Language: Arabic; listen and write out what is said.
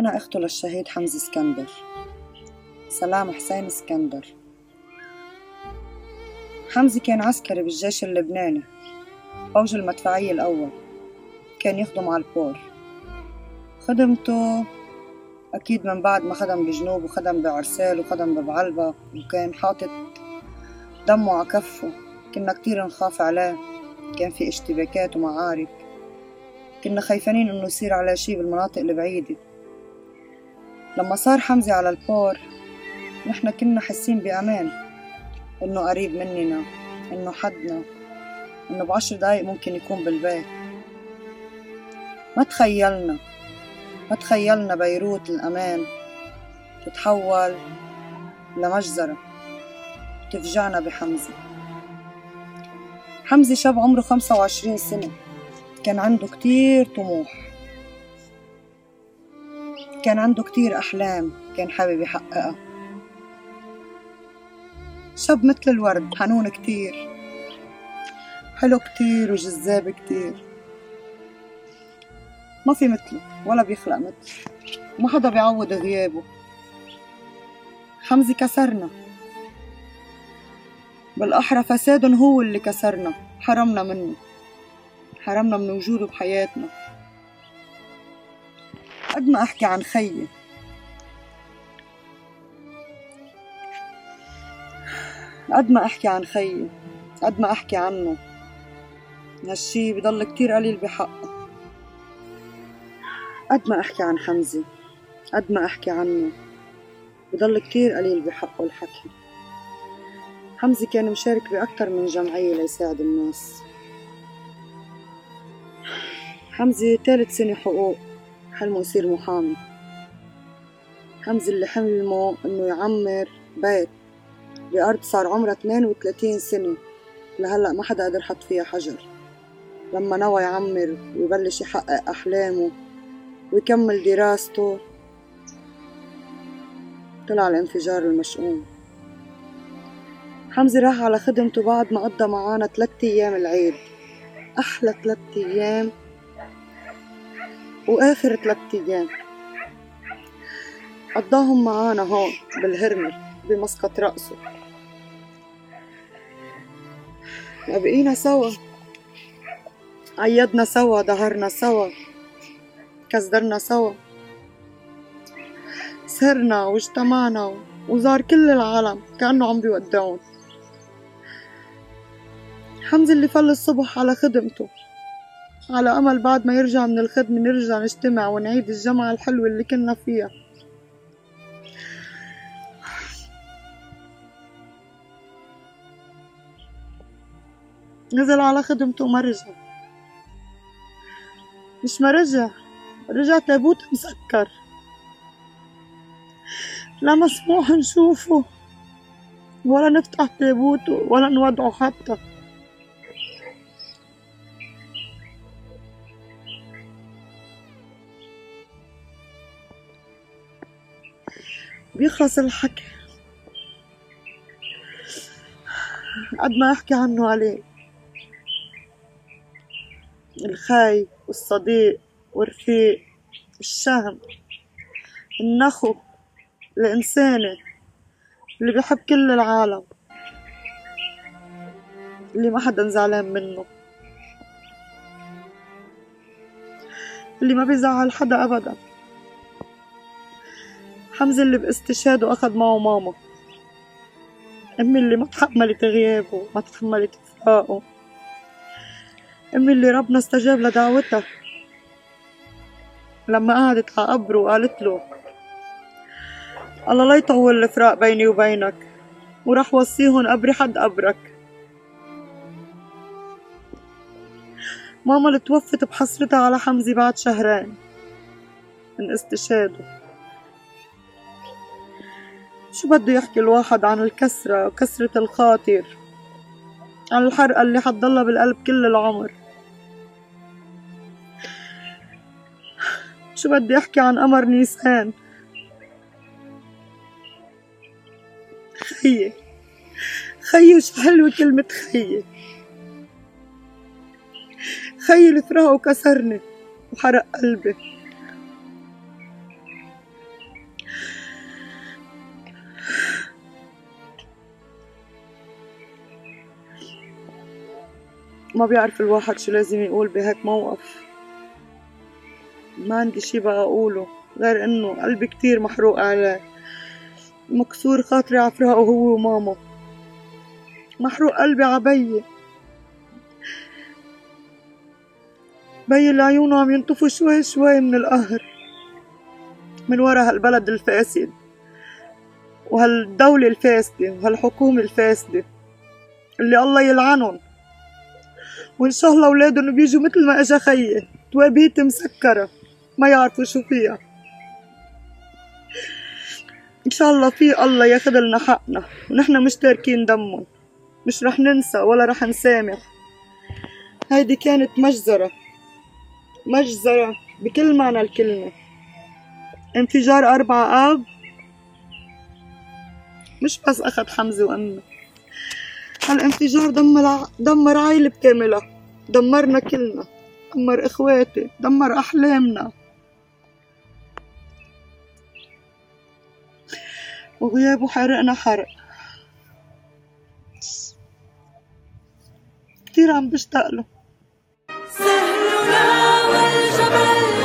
أنا أخته للشهيد حمزة إسكندر. سلام حسين إسكندر. حمزة كان عسكري بالجيش اللبناني فوج المدفعية الأول كان يخدم على البور. خدمته أكيد من بعد ما خدم بجنوب وخدم بعرسال وخدم ببعلبة وكان حاطط دمه على كفه. كنا كتير نخاف عليه. كان في اشتباكات ومعارك. كنا خايفانين إنه يصير على شي بالمناطق البعيدة. لما صار حمزة على البور نحنا كنا حاسين بأمان. إنه قريب مننا إنه حدنا إنه بعشر دقايق ممكن يكون بالبيت ما تخيلنا ما تخيلنا بيروت الأمان تتحول لمجزرة تفجعنا بحمزة. حمزة شاب عمره خمسة وعشرين سنة كان عنده كتير طموح. كان عنده كتير أحلام كان حابب يحققها. شاب مثل الورد حنون كتير حلو كتير وجذاب كتير. ما في مثله ولا بيخلق مثله ما حدا بيعوض غيابه. حمزة كسرنا. بالأحرى فساد هو اللي كسرنا حرمنا منه حرمنا من وجوده بحياتنا. قد ما أحكي عن خيي. قد ما أحكي عن خيي قد ما أحكي عنه. هالشي بضل كتير قليل بحقه قد ما أحكي عن حمزة قد ما أحكي عنه بضل كتير قليل بحقه الحكي حمزة كان مشارك بأكتر من جمعية ليساعد الناس. حمزة تالت سنة حقوق. حلمه يصير محامي. حمزة اللي حلمه إنه يعمر بيت. بأرض صار عمرها 32 سنة. لهلأ ما حدا قدر يحط فيها حجر. لما نوى يعمر ويبلش يحقق أحلامه ويكمل دراسته طلع الانفجار المشؤوم. حمزة راح على خدمته بعد ما قضى معانا ثلاثة أيام العيد. أحلى ثلاثة أيام وآخر ثلاثة أيام. قضاهم معانا هون بالهرمل بمسقط رأسه. بقينا سوا. عيدنا سوا ظهرنا سوا كزدرنا سوا. سهرنا واجتمعنا وزار كل العالم كأنه عم بيودعون. حمزة اللي فل الصبح على خدمته. على أمل بعد ما يرجع من الخدمة نرجع نجتمع ونعيد الجمعة الحلوة اللي كنا فيها. نزل على خدمته وما رجع. مش ما رجع رجع تابوت مسكر. لا مسموح نشوفه ولا نفتح تابوته ولا نوضعه حتى. بيخلص الحكي. قد ما أحكي عنه عليه. الخاي والصديق والرفيق الشهم النخو الإنسانة اللي بيحب كل العالم. اللي ما حدا زعلان منه. اللي ما بيزعل حدا أبدا. حمزة اللي باستشهاده أخد معه ماما. أمي اللي ما تحملت غيابه ما تحملت فراقه أمي اللي ربنا استجاب لدعوتها. لما قعدت على قبره وقالت له الله لا يطول الفراق بيني وبينك وراح وصيهن قبري حد قبرك. ماما اللي توفت بحسرتها على حمزة بعد شهرين من استشهاده. شو بده يحكي الواحد عن الكسرة وكسرة الخاطر؟ عن الحرقة اللي حتضلها بالقلب كل العمر. شو بدي احكي عن قمر نيسان؟ خيي. خيي شو حلوة كلمة خيي؟ خيي اللي فراقه وكسرني وحرق قلبي. ما بيعرف الواحد شو لازم يقول بهيك موقف. ما عندي شي بقى أقوله غير إنه قلبي كتير محروق عليه. مكسور خاطري عفرها وهو وماما. محروق قلبي عبيي بي اللي عيونه عم ينطفوا شوي شوي من القهر. من ورا هالبلد الفاسد. وهالدولة الفاسدة وهالحكومة الفاسدة اللي الله يلعنهم. وإن شاء الله أولادهم بيجوا مثل ما إجا خيي. توابيت مسكرة ما يعرفوا شو فيها. إن شاء الله في الله ياخذ لنا حقنا. ونحن مش تاركين دمهم. مش رح ننسى ولا رح نسامح. هيدي كانت مجزرة. مجزرة بكل معنى الكلمة. انفجار أربعة آب. مش بس أخذ حمزة وأمي هالانفجار دمر دمر عائلة بكاملها. دمرنا كلنا. دمر إخواتي. دمر أحلامنا. وغيابه حرقنا حرق. كتير عم بشتاق له. سهلنا والجبل